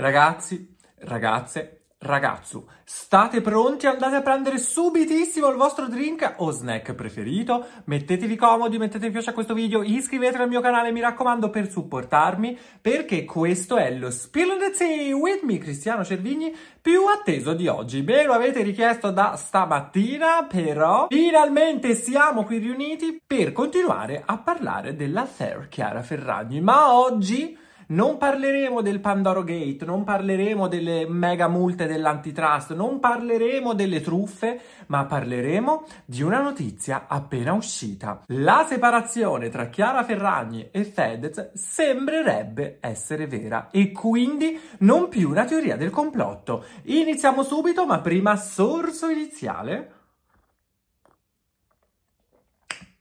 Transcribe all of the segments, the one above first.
Ragazzi, ragazze, ragazzo, state pronti? Andate a prendere subitissimo il vostro drink o snack preferito? Mettetevi comodi, mettete mi piace a questo video, iscrivetevi al mio canale, mi raccomando, per supportarmi, perché questo è lo Spill the Tea with me, Cristiano Cervigni, più atteso di oggi. Me lo avete richiesto da stamattina, però finalmente siamo qui riuniti per continuare a parlare dell'affair Chiara Ferragni, ma oggi non parleremo del Pandoro Gate, non parleremo delle mega multe dell'antitrust, non parleremo delle truffe, ma parleremo di una notizia appena uscita. La separazione tra Chiara Ferragni e Fedez sembrerebbe essere vera e quindi non più una teoria del complotto. Iniziamo subito, ma prima sorso iniziale.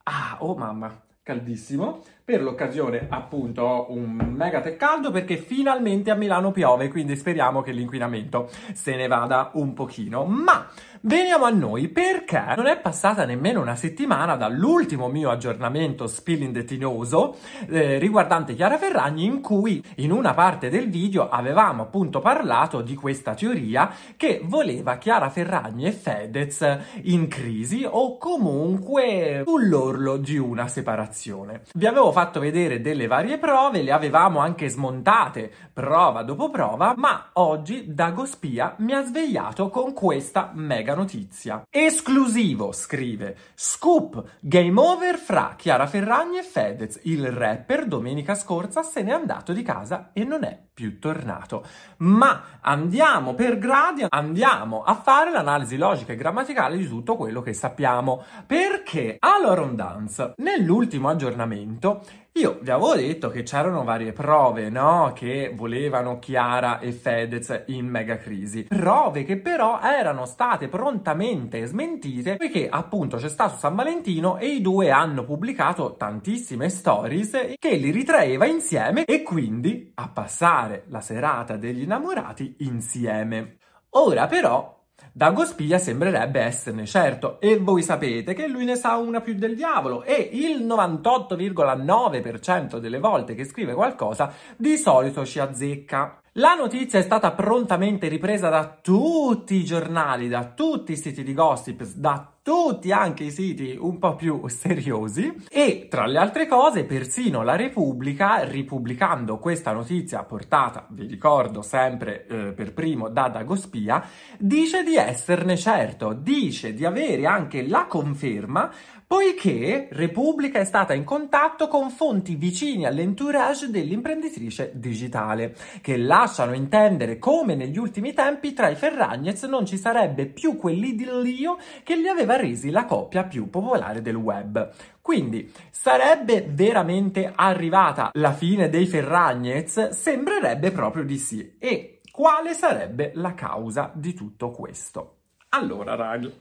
Ah, oh mamma, caldissimo. Per l'occasione, appunto, ho un mega tè caldo perché finalmente a Milano piove, quindi speriamo che l'inquinamento se ne vada un pochino. Ma veniamo a noi perché non è passata nemmeno una settimana dall'ultimo mio aggiornamento Spilling the Tinoso eh, riguardante Chiara Ferragni in cui in una parte del video avevamo appunto parlato di questa teoria che voleva Chiara Ferragni e Fedez in crisi o comunque sull'orlo di una separazione. Vi avevo fatto vedere delle varie prove, le avevamo anche smontate prova dopo prova, ma oggi Dagospia mi ha svegliato con questa mega notizia. Esclusivo, scrive, scoop, game over fra Chiara Ferragni e Fedez. Il rapper domenica scorsa se n'è andato di casa e non è più tornato. Ma andiamo per gradi, andiamo a fare l'analisi logica e grammaticale di tutto quello che sappiamo. Perché a Loron Dance, nell'ultimo aggiornamento, io vi avevo detto che c'erano varie prove, no? Che volevano Chiara e Fedez in mega crisi. Prove che però erano state prontamente smentite perché appunto c'è stato San Valentino e i due hanno pubblicato tantissime stories che li ritraeva insieme e quindi a passare la serata degli innamorati insieme. Ora però Dagospia sembrerebbe esserne certo e voi sapete che lui ne sa una più del diavolo e il 98,9% delle volte che scrive qualcosa di solito ci azzecca. La notizia è stata prontamente ripresa da tutti i giornali, da tutti i siti di gossip, da tutti anche i siti un po' più seriosi. E tra le altre cose persino la Repubblica ripubblicando questa notizia portata, vi ricordo sempre eh, per primo da Dagospia, dice di esserne certo, dice di avere anche la conferma poiché Repubblica è stata in contatto con fonti vicini all'entourage dell'imprenditrice digitale, che lasciano intendere come negli ultimi tempi tra i Ferragnez non ci sarebbe più quell'idillio che li aveva resi la coppia più popolare del web. Quindi sarebbe veramente arrivata la fine dei Ferragnez? Sembrerebbe proprio di sì. E quale sarebbe la causa di tutto questo? Allora, ragazzi,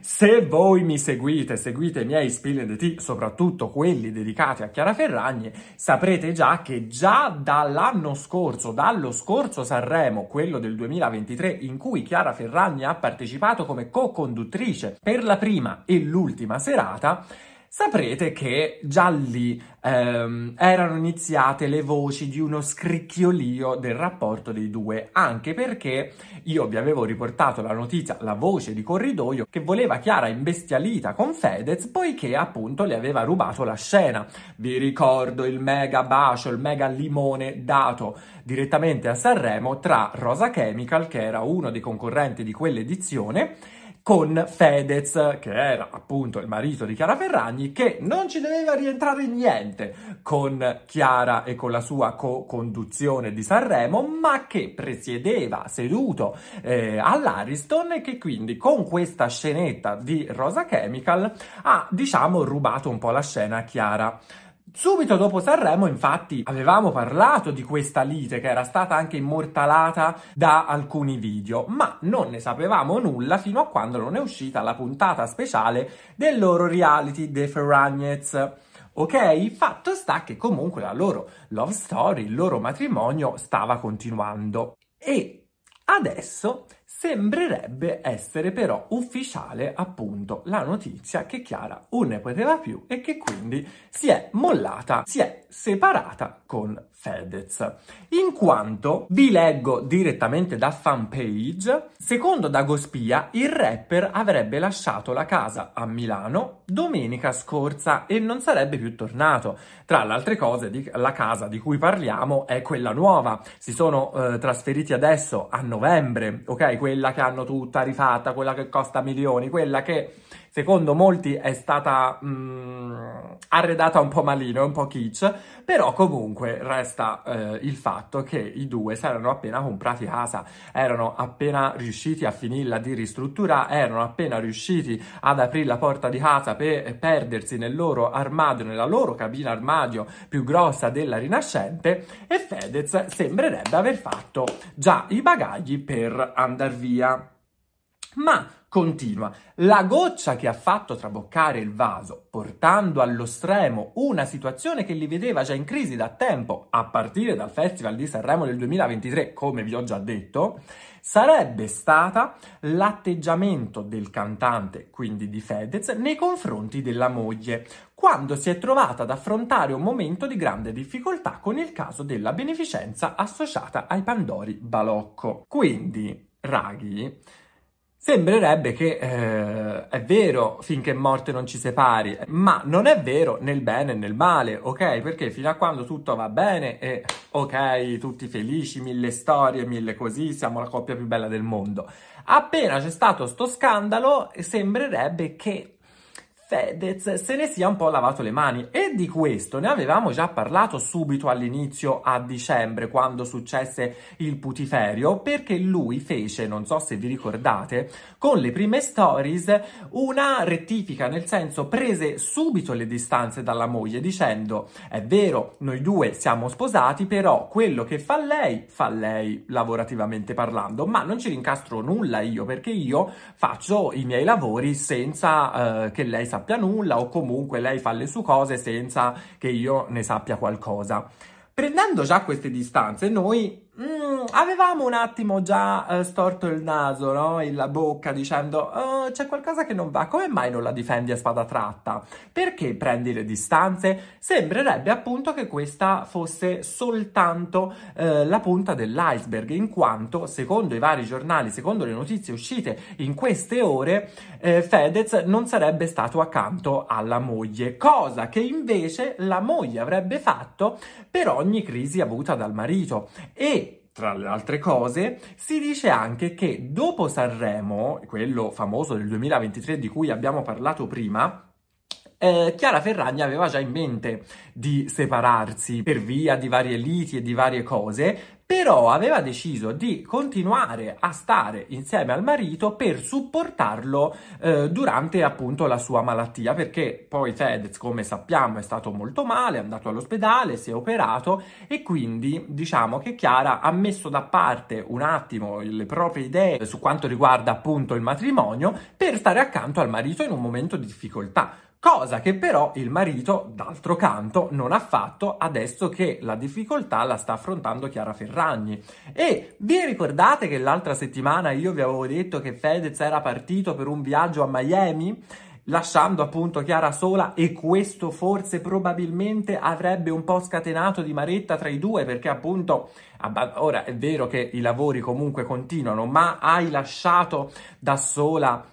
se voi mi seguite, seguite i miei spill the tea, soprattutto quelli dedicati a Chiara Ferragni, saprete già che già dall'anno scorso, dallo scorso Sanremo, quello del 2023, in cui Chiara Ferragni ha partecipato come co-conduttrice per la prima e l'ultima serata, saprete che già lì ehm, erano iniziate le voci di uno scricchiolio del rapporto dei due, anche perché io vi avevo riportato la notizia, la voce di corridoio, che voleva Chiara imbestialita con Fedez, poiché appunto le aveva rubato la scena. Vi ricordo il mega bacio, il mega limone dato direttamente a Sanremo tra Rosa Chemical, che era uno dei concorrenti di quell'edizione, con Fedez, che era appunto il marito di Chiara Ferragni, che non ci doveva rientrare niente con Chiara e con la sua co-conduzione di Sanremo, ma che presiedeva seduto eh, all'Ariston e che quindi con questa scenetta di Rosa Chemical ha, diciamo, rubato un po' la scena a Chiara. Subito dopo Sanremo, infatti, avevamo parlato di questa lite che era stata anche immortalata da alcuni video, ma non ne sapevamo nulla fino a quando non è uscita la puntata speciale del loro reality The Ferragnez. Ok? Fatto sta che comunque la loro love story, il loro matrimonio stava continuando. E adesso Sembrerebbe essere però ufficiale appunto la notizia che Chiara non ne poteva più e che quindi si è mollata, si è separata con Fedez. In quanto, vi leggo direttamente da fanpage, secondo Dagospia il rapper avrebbe lasciato la casa a Milano domenica scorsa e non sarebbe più tornato. Tra le altre cose, la casa di cui parliamo è quella nuova. Si sono eh, trasferiti adesso a novembre, ok? Quella che hanno tutta rifatta, quella che costa milioni, quella che secondo molti è stata mh, mm, arredata un po' malino, un po' kitsch, però comunque resta eh, il fatto che i due si erano appena comprati casa, erano appena riusciti a finirla di ristrutturare, erano appena riusciti ad aprire la porta di casa per perdersi nel loro armadio, nella loro cabina armadio più grossa della Rinascente e Fedez sembrerebbe aver fatto già i bagagli per andare via. Ma Continua. La goccia che ha fatto traboccare il vaso, portando allo stremo una situazione che li vedeva già in crisi da tempo, a partire dal Festival di Sanremo del 2023, come vi ho già detto, sarebbe stata l'atteggiamento del cantante, quindi di Fedez, nei confronti della moglie, quando si è trovata ad affrontare un momento di grande difficoltà con il caso della beneficenza associata ai Pandori Balocco. Quindi, Raghi, Sembrerebbe che eh, è vero finché morte non ci separi, ma non è vero nel bene e nel male, ok? Perché fino a quando tutto va bene e ok, tutti felici, mille storie, mille così, siamo la coppia più bella del mondo. Appena c'è stato sto scandalo, sembrerebbe che Fedez se ne sia un po' lavato le mani. E di questo ne avevamo già parlato subito all'inizio a dicembre quando successe il putiferio perché lui fece, non so se vi ricordate, con le prime stories una rettifica, nel senso prese subito le distanze dalla moglie dicendo è vero, noi due siamo sposati, però quello che fa lei, fa lei lavorativamente parlando, ma non ci rincastro nulla io perché io faccio i miei lavori senza eh, che lei sappia sappia nulla o comunque lei fa le sue cose senza che io ne sappia qualcosa. Prendendo già queste distanze, noi mm, avevamo un attimo già uh, storto il naso, no? la bocca, dicendo oh, c'è qualcosa che non va, come mai non la difendi a spada tratta? Perché prendi le distanze? Sembrerebbe appunto che questa fosse soltanto uh, la punta dell'iceberg, in quanto, secondo i vari giornali, secondo le notizie uscite in queste ore, uh, Fedez non sarebbe stato accanto alla moglie, cosa che invece la moglie avrebbe fatto per ogni crisi avuta dal marito. E tra le altre cose, si dice anche che dopo Sanremo, quello famoso del 2023 di cui abbiamo parlato prima, eh, Chiara Ferragni aveva già in mente di separarsi per via di varie liti e di varie cose, però aveva deciso di continuare a stare insieme al marito per supportarlo eh, durante appunto la sua malattia, perché poi Fedez, come sappiamo, è stato molto male, è andato all'ospedale, si è operato e quindi diciamo che Chiara ha messo da parte un attimo le proprie idee su quanto riguarda appunto il matrimonio per stare accanto al marito in un momento di difficoltà cosa che però il marito, d'altro canto, non ha fatto adesso che la difficoltà la sta affrontando Chiara Ferragni. E vi ricordate che l'altra settimana io vi avevo detto che Fedez era partito per un viaggio a Miami? lasciando appunto Chiara sola e questo forse probabilmente avrebbe un po' scatenato di maretta tra i due perché appunto ora è vero che i lavori comunque continuano ma hai lasciato da sola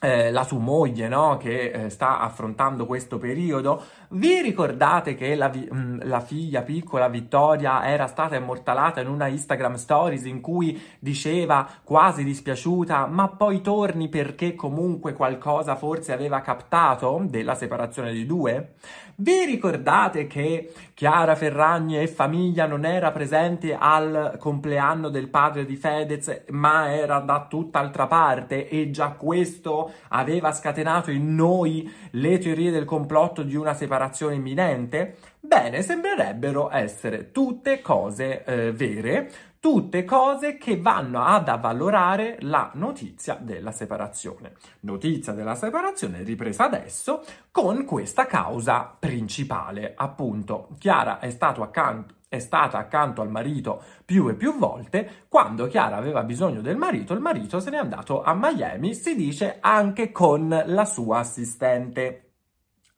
eh, la sua moglie, no? che eh, sta affrontando questo periodo. Vi ricordate che la, vi- mh, la, figlia piccola Vittoria era stata immortalata in una Instagram Stories in cui diceva quasi dispiaciuta, ma poi torni perché comunque qualcosa forse aveva captato della separazione di due? Vi ricordate che Chiara Ferragni e famiglia non era presente al compleanno del padre di Fedez, ma era da tutt'altra parte e già questo aveva scatenato in noi le teorie del complotto di una separazione imminente? Bene, sembrerebbero essere tutte cose eh, vere, tutte cose che vanno ad avvalorare la notizia della separazione. Notizia della separazione ripresa adesso con questa causa principale, appunto. Chiara è accanto è stata accanto al marito più e più volte, quando Chiara aveva bisogno del marito, il marito se n'è andato a Miami, si dice anche con la sua assistente.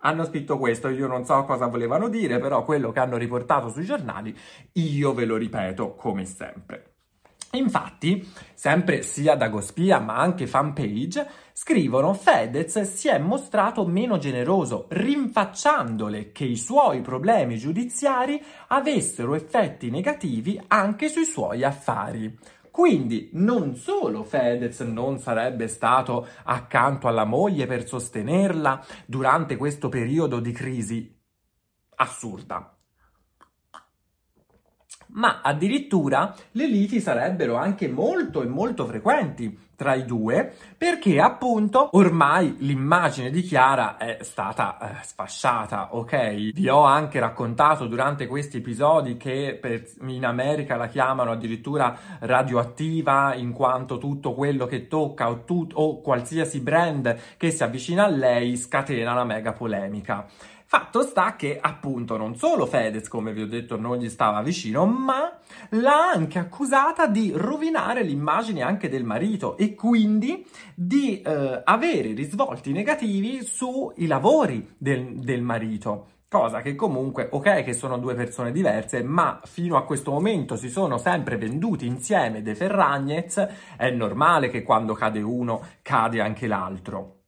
Hanno scritto questo, io non so cosa volevano dire, però quello che hanno riportato sui giornali, io ve lo ripeto come sempre. Infatti, sempre sia Dagospia ma anche fanpage scrivono Fedez si è mostrato meno generoso, rinfacciandole che i suoi problemi giudiziari avessero effetti negativi anche sui suoi affari. Quindi non solo Fedez non sarebbe stato accanto alla moglie per sostenerla durante questo periodo di crisi assurda, ma addirittura le liti sarebbero anche molto e molto frequenti tra i due perché appunto ormai l'immagine di Chiara è stata eh, sfasciata, ok? Vi ho anche raccontato durante questi episodi che per, in America la chiamano addirittura radioattiva in quanto tutto quello che tocca o, tut, o qualsiasi brand che si avvicina a lei scatena una mega polemica. Fatto sta che appunto non solo Fedez, come vi ho detto, non gli stava vicino, ma l'ha anche accusata di rovinare l'immagine anche del marito e quindi di eh, avere risvolti negativi sui lavori del, del marito. Cosa che comunque, ok, che sono due persone diverse, ma fino a questo momento si sono sempre venduti insieme dei Ferragnez, è normale che quando cade uno cade anche l'altro.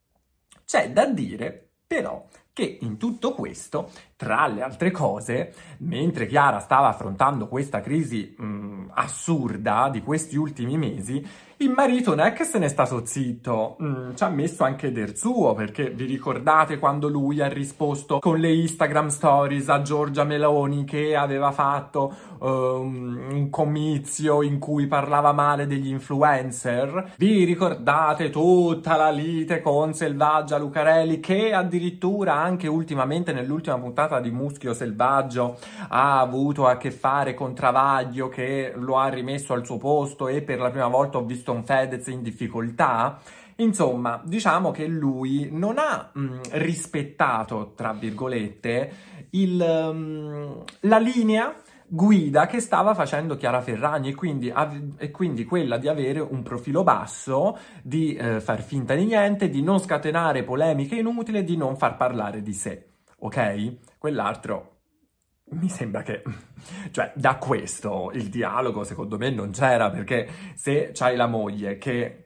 C'è da dire, però, che in tutto questo, tra le altre cose, mentre Chiara stava affrontando questa crisi mh, assurda di questi ultimi mesi, il marito non è che se n'è stato zitto, mm, ci ha messo anche del suo, perché vi ricordate quando lui ha risposto con le Instagram stories a Giorgia Meloni che aveva fatto um, un comizio in cui parlava male degli influencer? Vi ricordate tutta la lite con Selvaggia Lucarelli che addirittura anche ultimamente nell'ultima puntata di Muschio Selvaggio ha avuto a che fare con Travaglio che lo ha rimesso al suo posto e per la prima volta ho visto un Fedez in difficoltà. Insomma, diciamo che lui non ha mh, rispettato, tra virgolette, il, mh, la linea guida che stava facendo Chiara Ferragni e quindi, av- e quindi quella di avere un profilo basso, di eh, far finta di niente, di non scatenare polemiche inutili, di non far parlare di sé. Ok? Quell'altro mi sembra che, cioè, da questo il dialogo secondo me non c'era, perché se c'hai la moglie che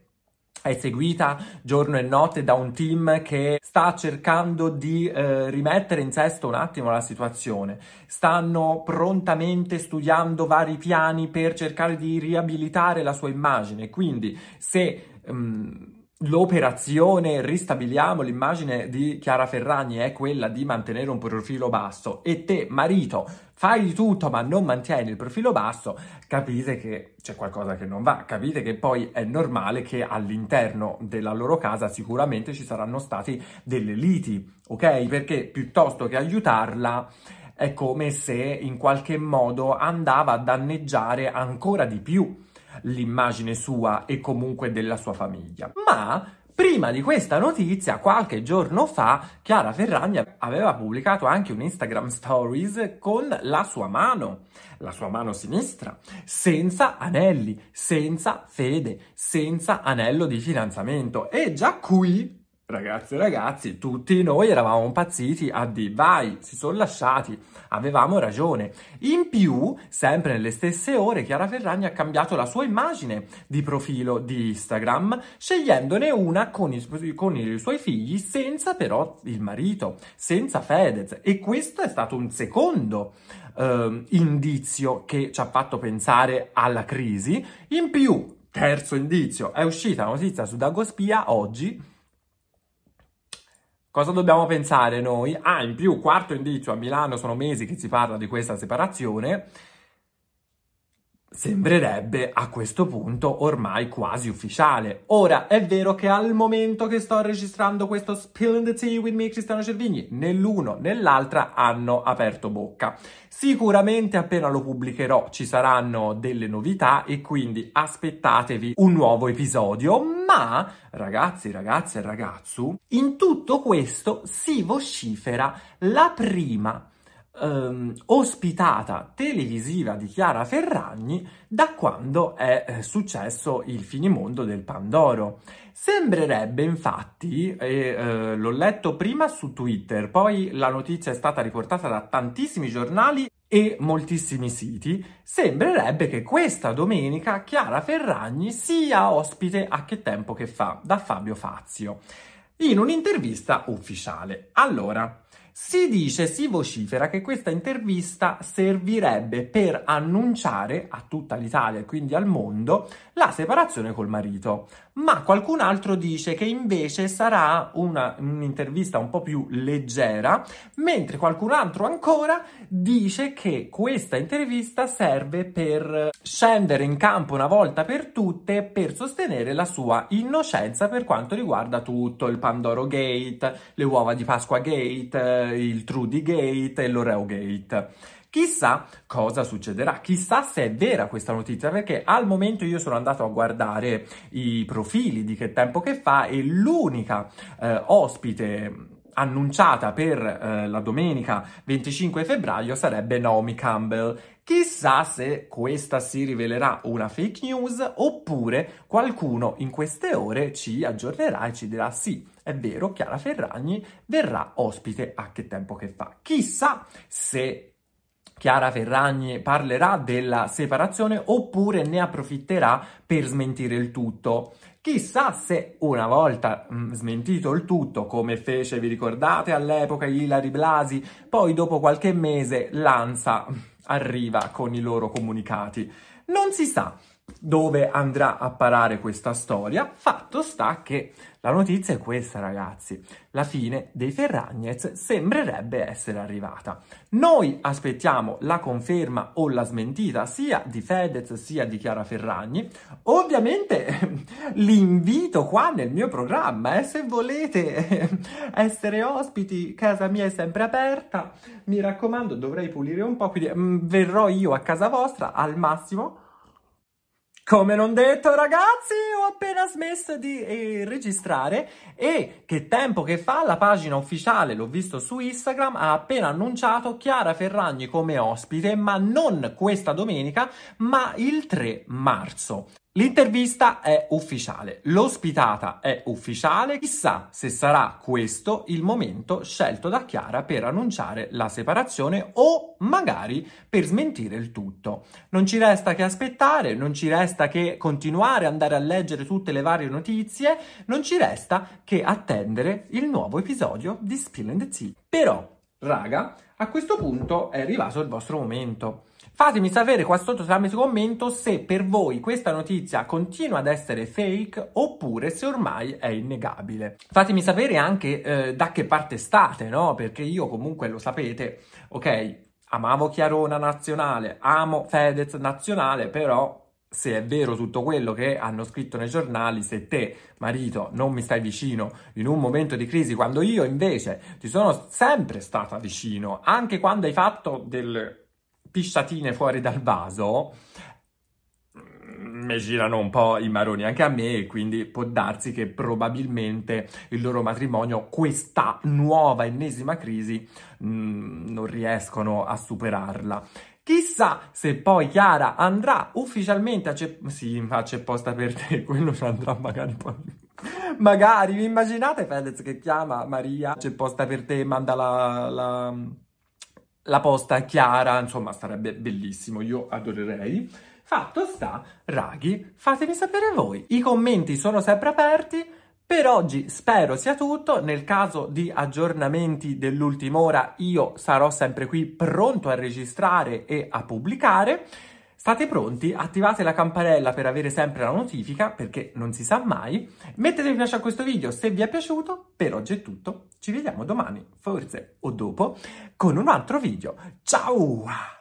è seguita giorno e notte da un team che sta cercando di eh, rimettere in sesto un attimo la situazione. Stanno prontamente studiando vari piani per cercare di riabilitare la sua immagine. Quindi, se um, L'operazione, ristabiliamo l'immagine di Chiara Ferragni, è quella di mantenere un profilo basso. E te, marito, fai di tutto ma non mantieni il profilo basso, capite che c'è qualcosa che non va, capite che poi è normale che all'interno della loro casa sicuramente ci saranno stati delle liti, ok? Perché piuttosto che aiutarla è come se in qualche modo andava a danneggiare ancora di più l'immagine sua e comunque della sua famiglia. Ma Prima di questa notizia, qualche giorno fa, Chiara Ferragni aveva pubblicato anche un Instagram Stories con la sua mano, la sua mano sinistra, senza anelli, senza fede, senza anello di fidanzamento. E già qui Ragazzi e ragazzi, tutti noi eravamo impazziti a di vai, si sono lasciati, avevamo ragione. In più, sempre nelle stesse ore, Chiara Ferragni ha cambiato la sua immagine di profilo di Instagram, scegliendone una con i, con i suoi figli, senza però il marito, senza Fedez. E questo è stato un secondo eh, indizio che ci ha fatto pensare alla crisi. In più, terzo indizio, è uscita la notizia su Dagospia oggi Cosa dobbiamo pensare noi? Ah, in più, quarto indizio, a Milano sono mesi che si parla di questa separazione. Sembrerebbe a questo punto ormai quasi ufficiale. Ora, è vero che al momento che sto registrando questo Spill in the Tea with me Cristiano Cervigni, né l'uno né l'altra hanno aperto bocca. Sicuramente appena lo pubblicherò ci saranno delle novità e quindi aspettatevi un nuovo episodio, ma ragazzi, ragazze e ragazzu, in tutto questo si vocifera la prima ehm, ospitata televisiva di Chiara Ferragni da quando è eh, successo il finimondo del Pandoro. Sembrerebbe infatti, e eh, l'ho letto prima su Twitter, poi la notizia è stata riportata da tantissimi giornali e moltissimi siti, sembrerebbe che questa domenica Chiara Ferragni sia ospite a Che tempo che fa da Fabio Fazio in un'intervista ufficiale. Allora, si dice, si vocifera che questa intervista servirebbe per annunciare a tutta l'Italia e quindi al mondo la separazione col marito, ma qualcun altro dice che invece sarà una, un'intervista un po' più leggera, mentre qualcun altro ancora dice che questa intervista serve per scendere in campo una volta per tutte per sostenere la sua innocenza per quanto riguarda tutto il Pandoro Gate, le uova di Pasqua Gate, il Trudy Gate e l'Oreo Gate. Chissà cosa succederà, chissà se è vera questa notizia, perché al momento io sono andato a guardare i profili di che tempo che fa e l'unica eh, ospite annunciata per eh, la domenica 25 febbraio sarebbe Naomi Campbell. Chissà se questa si rivelerà una fake news oppure qualcuno in queste ore ci aggiornerà e ci dirà sì, è vero, Chiara Ferragni verrà ospite a che tempo che fa. Chissà se Chiara Ferragni parlerà della separazione oppure ne approfitterà per smentire il tutto. Chissà se una volta mh, mm, smentito il tutto, come fece, vi ricordate all'epoca Ilari Blasi, poi dopo qualche mese l'ANSA arriva con i loro comunicati. Non si sa dove andrà a parare questa storia. Fatto sta che la notizia è questa, ragazzi. La fine dei Ferragnez sembrerebbe essere arrivata. Noi aspettiamo la conferma o la smentita sia di Fedez sia di Chiara Ferragni. Ovviamente l'invito qua nel mio programma, eh, se volete essere ospiti, casa mia è sempre aperta. Mi raccomando, dovrei pulire un po', quindi mm, verrò io a casa vostra al massimo come non detto ragazzi, ho appena smesso di eh, registrare e che tempo che fa la pagina ufficiale, l'ho visto su Instagram, ha appena annunciato Chiara Ferragni come ospite, ma non questa domenica, ma il 3 marzo. L'intervista è ufficiale, l'ospitata è ufficiale, chissà se sarà questo il momento scelto da Chiara per annunciare la separazione o magari per smentire il tutto. Non ci resta che aspettare, non ci resta che continuare ad andare a leggere tutte le varie notizie, non ci resta che attendere il nuovo episodio di Spill and the Tea. Però, raga, a questo punto è arrivato il vostro momento. Fatemi sapere qua sotto tramite commento se per voi questa notizia continua ad essere fake oppure se ormai è innegabile. Fatemi sapere anche eh, da che parte state, no? Perché io comunque lo sapete, ok, amavo Chiarona nazionale, amo Fedez nazionale, però se è vero tutto quello che hanno scritto nei giornali, se te, marito, non mi stai vicino in un momento di crisi, quando io invece ti sono sempre stata vicino, anche quando hai fatto del pisciatine fuori dal vaso, mi girano un po' i maroni anche a me, quindi può darsi che probabilmente il loro matrimonio, questa nuova ennesima crisi, mm, non riescono a superarla. Chissà se poi Chiara andrà ufficialmente a c'è sì, ma c'è posta per te, quello ci andrà magari poi. magari, vi immaginate Fedez che chiama Maria, c'è posta per te, manda la, la la posta è chiara, insomma sarebbe bellissimo, io adorerei. Fatto sta, raghi, fatemi sapere voi. I commenti sono sempre aperti. Per oggi spero sia tutto, nel caso di aggiornamenti dell'ultima ora io sarò sempre qui pronto a registrare e a pubblicare. State pronti? Attivate la campanella per avere sempre la notifica, perché non si sa mai. Mettete mi piace a questo video se vi è piaciuto. Per oggi è tutto. Ci vediamo domani, forse o dopo, con un altro video. Ciao!